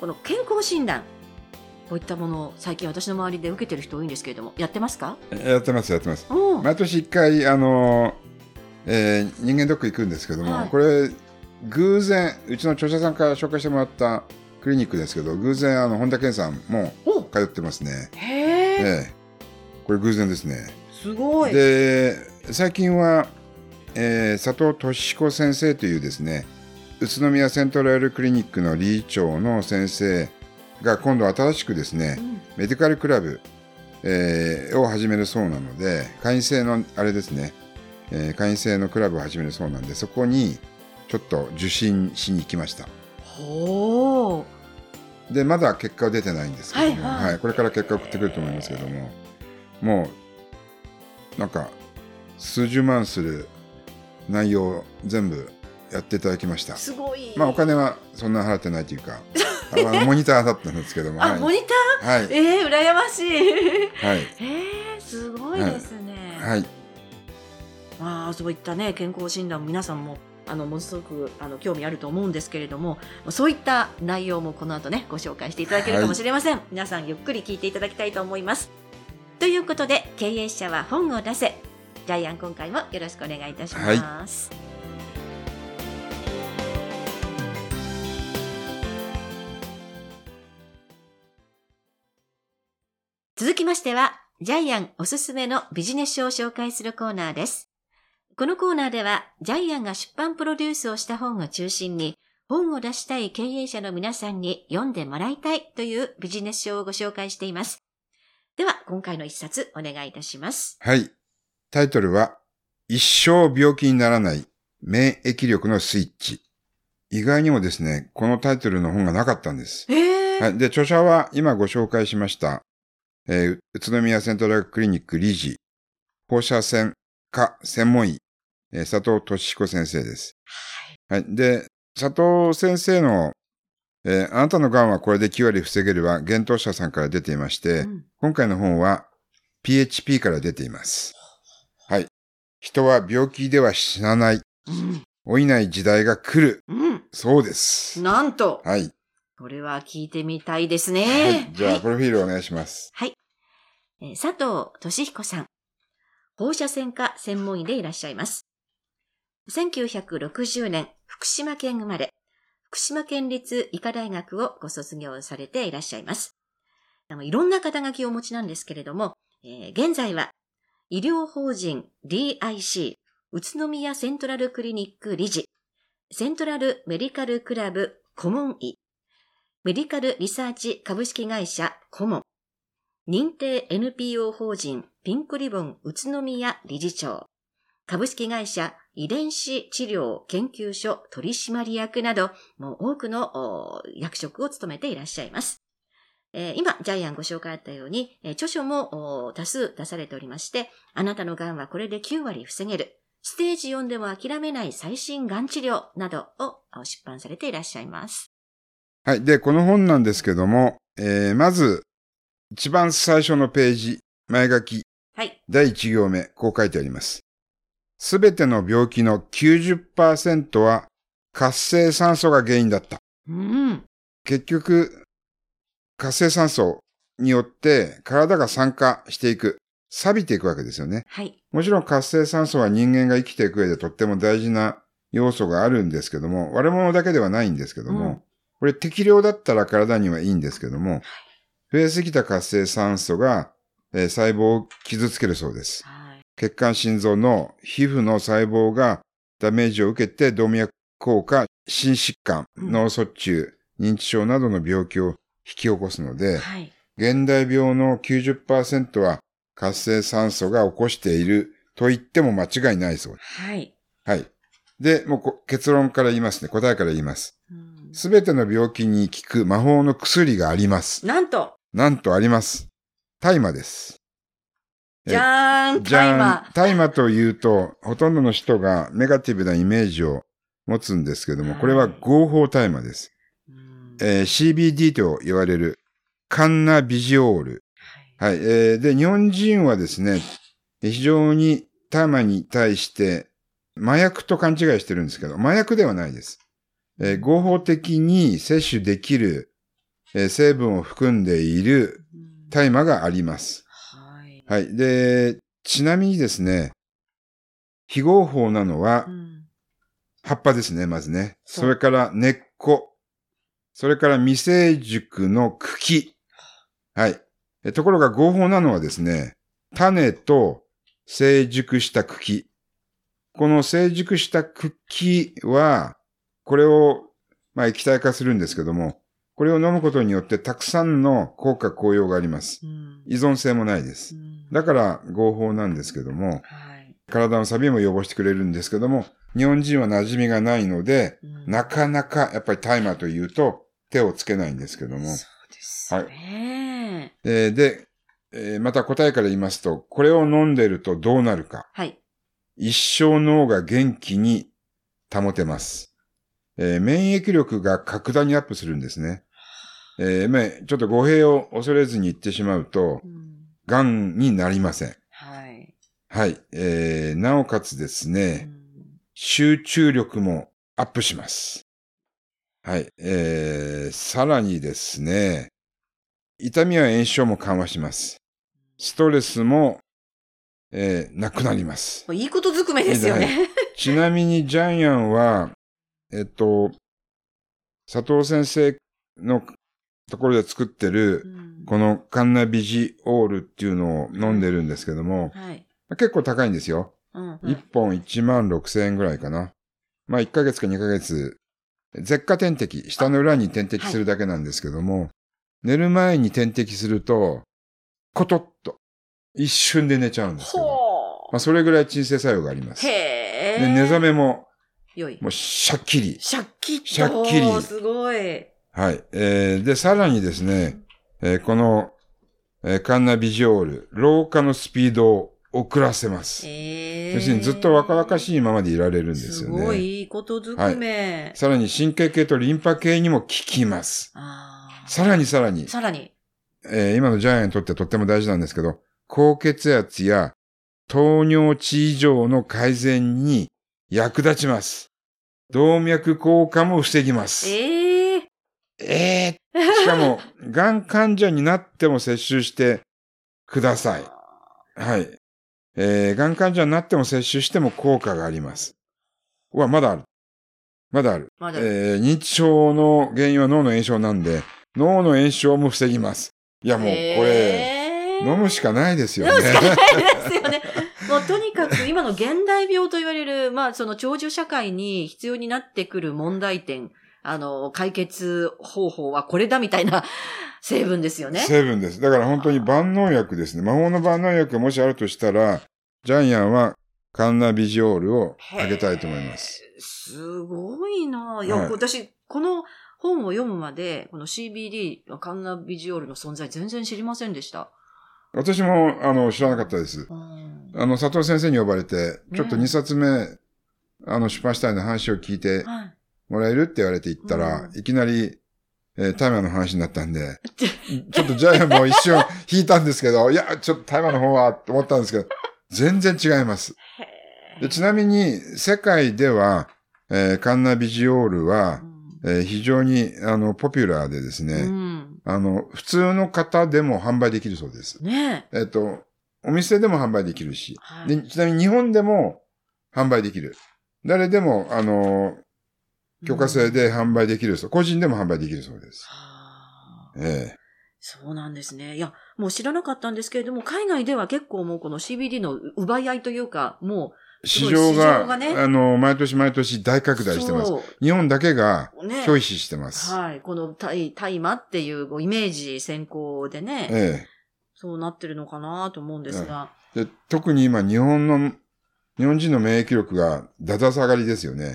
この健康診断こういったものを最近私の周りで受けてる人多いんですけれどもやってますか？やってます、やってます。お毎年一回、あの、えー人間ドック行くんですけども、はい。これ、偶然、うちの著者さんから紹介してもらったクリニックですけど、偶然、あの、本田健さんもお！通ってますね。へえええ。これ偶然ですね。すごい。で、最近は、えー佐藤俊彦先生というですね、宇都宮セントラルクリニックの理事長の先生が今度新しくですね、うん。メディカルクラブ、えーを始めるそうなので、会員制の、あれですね、えー会員制のクラブを始めるそうなんで、そこにちょっと受診しに行きました。ほう。で、まだ結果は出てないんですけども、はいはい。これから結果を送ってくると思いますけども、もう、なんか、数十万する内容を全部やっていただきました。すごい。まあ、お金はそんな払ってないというか、モニターだったんですけども、あ、はい。モニタはい。ー。えー、羨ましい。はい。えー、すごいですね、はい。まあそういったね健康診断皆さんもあのものすごくあの興味あると思うんですけれどもそういった内容もこの後ねご紹介していただけるかもしれません、皆さんゆっくり聞いていただきたいと思います。ということで経営者は本を出せ。ジャイアン今回もよろしくお願いいたします、続きましてはジャイアンおすすめのビジネス書を紹介するコーナーですこのコーナーでは、ジャイアンが出版プロデュースをした本を中心に、本を出したい経営者の皆さんに読んでもらいたいというビジネス書をご紹介しています。では、今回の一冊お願いいたします。はい。タイトルは、一生病気にならない免疫力のスイッチ。意外にもですね、このタイトルの本がなかったんです。えーはい。で、著者は今ご紹介しました、えー宇都宮セントラルクリニック理事、放射線科専門医、えー佐藤俊彦先生です。はい。で、佐藤先生の、えーあなたの癌はこれで9割防げるは、幻冬者さんから出ていまして、うん今回の本は PHP から出ています。はい。人は病気では死なない。うん老いない時代が来る。うん。そうです。なんと、はい。これは聞いてみたいですはね。い。じゃあ、プロフィールお願いします。はい。佐藤俊彦さん。放射線科専門医でいらっしゃいます。1960年、福島県生まれ、福島県立医科大学をご卒業されていらっしゃいます。いろんな肩書きをお持ちなんですけれども、えー現在は医療法人 DIC 宇都宮セントラルクリニック理事、セントラルメディカルクラブ顧問医、メディカルリサーチ株式会社顧問、認定 NPO 法人ピンクリボン宇都宮理事長、株式会社遺伝子治療研究所取締役など、もう多くの役職を務めていらっしゃいます。えー今、ジャイアンご紹介あったように、えー著書も多数出されておりまして、あなたの癌はこれで9割防げる、ステージ4でも諦めない最新癌治療などを出版されていらっしゃいます。はい。で、この本なんですけども、えーまず、一番最初のページ、前書き、はい。第1行目、こう書いてあります。すべての病気の90%は活性酸素が原因だった。うん。結局、活性酸素によって体が酸化していく、錆びていくわけですよね。はい。もちろん活性酸素は人間が生きていく上でとっても大事な要素があるんですけども、悪者だけではないんですけども、うんこれ適量だったら体にはいいんですけども、増えすぎた活性酸素が、えー細胞を傷つけるそうです。はい。血管、心臓の皮膚の細胞がダメージを受けて動脈硬化、心疾患、うん脳卒中、認知症などの病気を引き起こすので、はい。現代病の90%は活性酸素が起こしていると言っても間違いないそうです。はい。はい。で、もうこ結論から言いますね。答えから言います。うんすべての病気に効く魔法の薬があります。なんと、なんとあります。大麻です。えじゃーん、じゃタイマん、大麻というと、ほとんどの人がネガティブなイメージを持つんですけども、はいこれは合法大麻です。えー CBD と言われるカンナビジオール。はい。えーで、日本人はですね、非常に大麻に対して麻薬と勘違いしてるんですけど、麻薬ではないです。えー合法的に摂取できる、えー成分を含んでいるうん大麻があります。はい。はい。で、ちなみにですね、非合法なのはうん葉っぱですね、まずね。それから根っこ。それから未成熟の茎。はい。えところが合法なのはですね、種と成熟した茎。この成熟した茎は、これを、まあ、液体化するんですけども、これを飲むことによってたくさんの効果効用があります。うん依存性もないです。だから合法なんですけども、はい。体の錆びも予防してくれるんですけども、日本人は馴染みがないので、うんなかなかやっぱり大麻というと手をつけないんですけども。そうですよね。えーで、えーまた答えから言いますと、これを飲んでるとどうなるか。はい。一生脳が元気に保てます。えー免疫力が格段にアップするんですね。えーまあちょっと語弊を恐れずに言ってしまうとう、ん癌になりません。はい。はい。えーなおかつですうね、ん集中力もアップします。はい。えー、さらにですね、痛みや炎症も緩和します。ストレスも、えーなくなります。いいことずくめですよね。ちなみにジャイアンは、えっと、佐藤先生のところで作ってる、うんこのカンナビジオールっていうのを飲んでるんですけども、はい。結構高いんですよ。うんうん1本1万6千円ぐらいかな。まあ1ヶ月か2ヶ月、舌下点滴、下の裏に点滴するだけなんですけども、寝る前に点滴すると、コトッと、一瞬で寝ちゃうんですけど、ほまあそれぐらい鎮静作用があります。う。へえ。で、寝覚めも。もうシャッキリ。シャッキッと。シャッキリすごい。はい。えー、で、さらにですね、えーこの、えーカンナビジオール、老化のスピードを遅らせます。ええ。要するにずっと若々しいままでいられるんですよね。すごいいいことずくめ。さらに神経系とリンパ系にも効きます。さらにさらに、さらに。えー今のジャイアンにとってとっても大事なんですけど、高血圧や糖尿値異常の改善に役立ちます。動脈硬化も防ぎます。ええ。えーしかも、がん患者になっても摂取してください。はい。えー、がん患者になっても摂取しても効果があります。うわ、まだある。まだある。まだえー認知症の原因は脳の炎症なんで、脳の炎症も防ぎます。いや、もう、これ、飲むしかないですよね。ですよね。もうとにかく今の現代病と言われる、まあその長寿社会に必要になってくる問題点、あの、解決方法はこれだみたいな 成分ですよね。成分です。だから本当に万能薬ですね。魔法の万能薬がもしあるとしたら、ジャイアンはカンナビジオールをあげたいと思います。すごいなぁいや、はい私、この本を読むまで、この CBD、カンナビジオールの存在全然知りませんでした。私も、あの、知らなかったです。うんあの、佐藤先生に呼ばれて、ちょっとね2冊目、あの、出版したいの話を聞いてはい。もらえるって言われて行ったら、うんいきなり、えー大麻の話になったんで、ちょっとジャイアンも一瞬引いたんですけど、いや、ちょっと大麻の方は、と思ったんですけど、全然違います。でちなみに、世界では、えーカンナビジオールはう、んえー非常に、あの、ポピュラーでですね、うん。あの、普通の方でも販売できるそうです。ねえ。えっ、と、お店でも販売できるし、はいで、ちなみに日本でも販売できる。誰でも、あの、許可制で販売できるそう。個人でも販売できるそうです。はあえそうなんですね。いや、もう知らなかったんですけれども、海外では結構もうこの CBD の奪い合いというか、もえすごい市市場が、場がねあの、毎年毎年大拡う、大してます。そ日本だけがう、ね。拒否してます。はい。この大大麻っていうイメージ先行でね、えそうなってるのかなと思うんですが。えで。特に今、日本の、日本人の免疫力がだだ下がりですよね。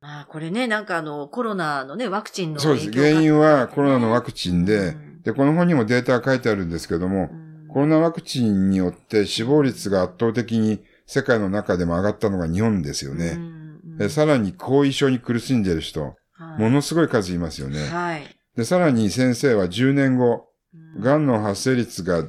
あまあ、これね、なんかあの、コロナのね、ワクチンのそうです。原因はコロナのワクチンで、うんで、この本にもデータが書いてあるんですけども、うんコロナワクチンによって死亡率が圧倒的に世界の中でも上がったのが日本ですようね。んでさらに後遺症に苦しんでいる人、はいものすごい数いますよね。はい。で、さらに先生は10年後、うん癌の発生率が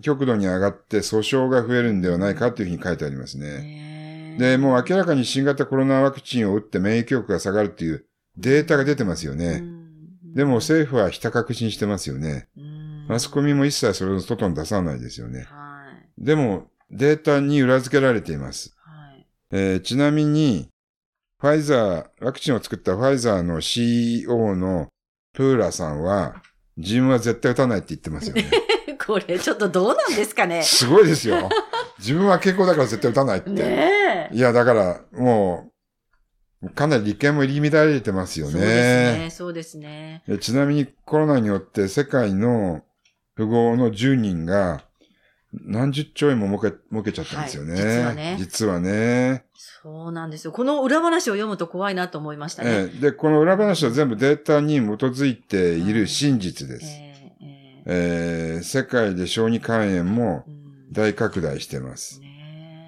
極度に上がって訴訟が増えるんではないかというふうに書いてありますね。ねで、もう明らかに新型コロナワクチンを打って免疫力が下がるっていうデータが出てますよね。でも政府はひた確信してますよね。うんマスコミも一切それを外に出さないですよね。はい。でも、データに裏付けられています。はい。えーちなみに、ファイザー、ワクチンを作ったファイザーの CEO のプーラさんは、自分は絶対打たないって言ってますよね。これちょっとどうなんですかね。すごいですよ。自分は健康だから絶対打たないって。ねえ。いや、だから、もう、かなり利権も入り乱れてますよね。そうですね。そうですね。でちなみにコロナによって世界の富豪の10人が何十兆円も儲け、儲けちゃったんですよね。はい実はね実はね。そうなんですよ。この裏話を読むと怖いなと思いましたね。ええで、この裏話は全部データに基づいている真実です。えええええー世界で小児肝炎もうん大拡大してます。ねえ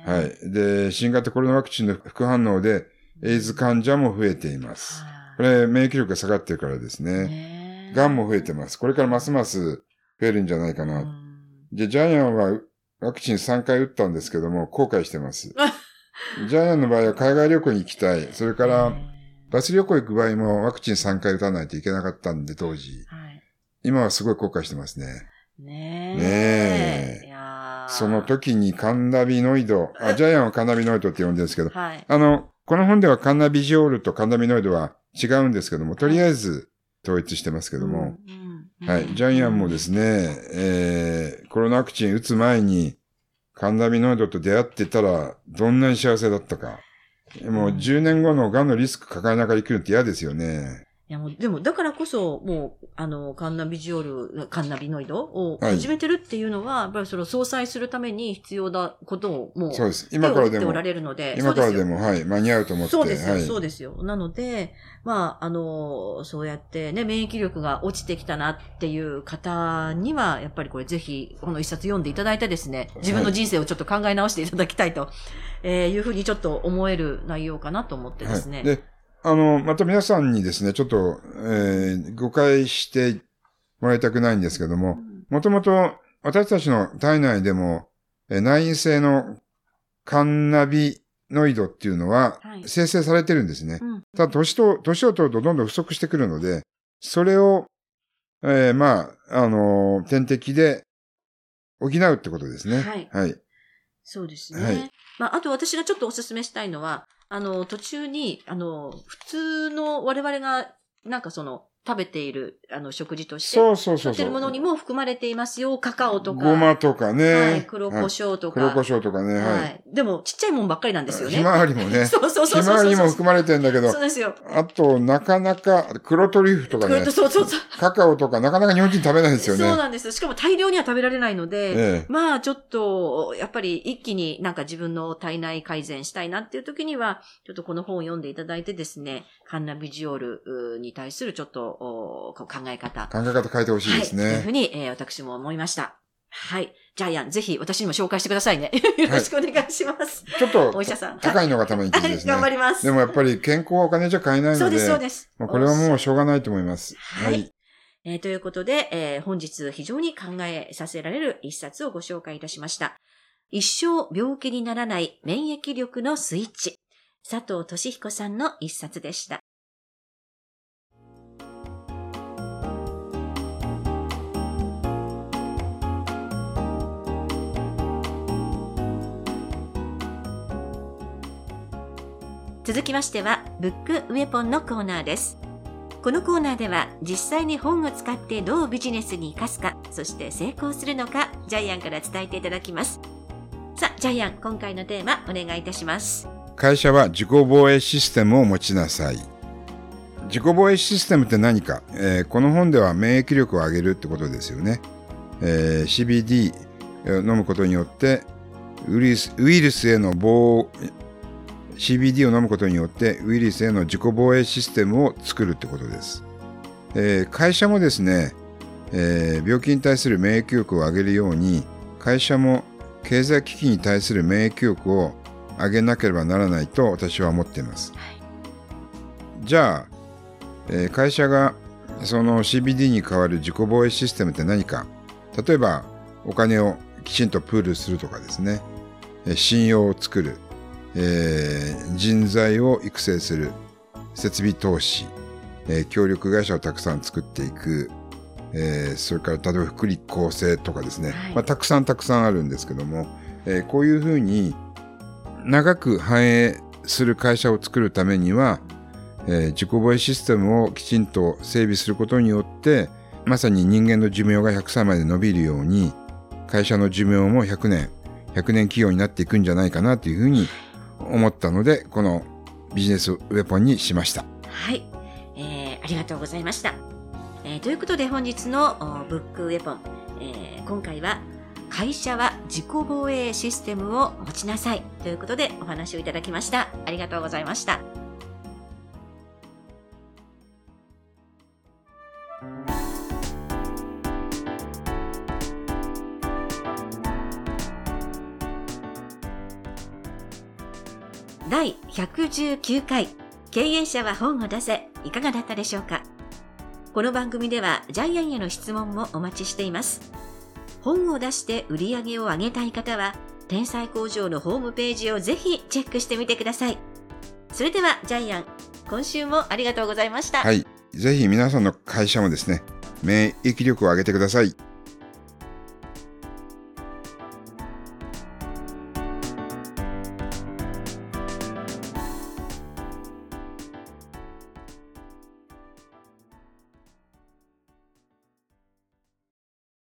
はい。で、新型コロナワクチンの副反応で、エイズ患者も増えています。はいこれ、免疫力が下がってるからですね。癌も増えてます。これからますます増えるんじゃないかな。うんで、ジャイアンはワクチン3回打ったんですけども、後悔してます。ジャイアンの場合は海外旅行に行きたい。それから、バス旅行行く場合もワクチン3回打たないといけなかったんで、当時。はい今はすごい後悔してますね。ねえ。ねえその時にカンナビノイド、あ、ジャイアンはカンナビノイドって呼んでるんですけど、はい。あの、この本ではカンナビジオールとカンナビノイドは違うんですけども、とりあえず統一してますけども、はい。ジャイアンもですね、えー、コロナワクチン打つ前に、カンナビノイドと出会ってたら、どんなに幸せだったか。もう10年後の癌のリスク抱えながら生きるって嫌ですよね。いやもう、でも、だからこそ、もう、あの、カンナビジオール、カンナビノイドをはい始めてるっていうのは、やっぱりその相殺するために必要なことを、もう、そうです。今からでも手を打っておら、れるので、今からでも、も、はい、間に合うと思って。そうですよ、はい。そうですよ。なので、まあ、あの、そうやってね、免疫力が落ちてきたなっていう方には、やっぱりこれぜひ、この一冊読んでいただいてですね、自分の人生をちょっと考え直していただきたいと、えーいうふうにちょっと思える内容かなと思ってですね。はい。で、あの、また皆さんにですね、ちょっと、えー誤解してもらいたくないんですけども、もともと私たちの体内でも、えー内因性のカンナビノイドっていうのははい生成されてるんですね。うんただ、年と、年を取るとどんどん不足してくるので、それを、えーまあ、あのー点滴で補うってことですね。はいはい。そうですね。はいまあ、あと私がちょっとお勧めしたいのは、あの、途中に、あの、普通の我々が、なんかその、食べている、あの、食事として、そうそうそうそう。取ってるものにも含まれていますよ。カカオとか。ごまとかね。はい、黒胡はい椒とか。黒胡椒とかね。ははい。い。でも、ちっちゃいもんばっかりなんですよね。ひまわりもね。そうそうそうひそうそう。まわりも含まれてんだけどそう、ですよ。あと、なかなか、黒トリュフとかねそうそうそう。カカオとか、なかなか日本人食べないですよね。そうなんです。しかも大量には食べられないので、ええまあちょっと、やっぱり一気になんか自分の体内改善したいなっていう時には、ちょっとこの本を読んでいただいてですね、カンナビジオールうに対するちょっとおこう考え方。考え方変えてほしいですはい。というふね。うに、えー私も思いました。はい。ジャイアン、ぜひ私にも紹介してくださいね。よろしくお願いします。ちょっとお医者さん。高いのがためにですね。頑張ります。でもやっぱり健康はお金じゃ買えないので、そうです、そうです。まあこれはもうしょうがないと思います。はい。えーということで、えー本日非常に考えさせられる一冊をご紹介いたしました。一生病気にならない免疫力のスイッチ。佐藤俊彦さんの一冊でした。続きましては、ブックウェポンのコーナーです。このコーナーでは実際に本を使ってどうビジネスに活かすか、そして成功するのか、ジャイアンから伝えていただきます。さあ、ジャイアン、今回のテーマお願いいたします。会社は自己防衛システムを持ちなさい。自己防衛システムって何か、えーこの本では免疫力を上げるってことですよね。えー CBD 飲むことによってウイルスウイルスへの防 CBD を飲むことによってウイルスへの自己防衛システムを作るってことです。えー会社もですね、えー病気に対する免疫力を上げるように会社も経済危機に対する免疫力を上げなければならないと私は思っています。じゃあ、えー会社がその CBD に代わる自己防衛システムって何か例えばお金をきちんとプールするとかですね、えー信用を作る、えー人材を育成する設備投資、えー協力会社をたくさん作っていく、えーそれから例えば福利厚生とかですね、はい。まあ、たくさんたくさんあるんですけども、えーこういうふうに長く繁栄する会社を作るためには、えー自己防衛システムをきちんと整備することによってまさに人間の寿命が100歳まで伸びるように会社の寿命も100年100年企業になっていくんじゃないかなというふうに思ったのでこのビジネスウェポンにしました。はい、えーありがとうございました。えーということで本日のブックウェポン、えー今回は会社は自己防衛システムを持ちなさいということでお話をいただきました。ありがとうございました。119回経営者は本を出せいかがだったでしょうか？この番組ではジャイアンへの質問もお待ちしています本を出して売り上げを上げたい方は天才工場のホームページをぜひチェックしてみてくださいそれではジャイアン今週もありがとうございました、はい。ぜひ皆さんの会社もですね、免疫力を上げてください。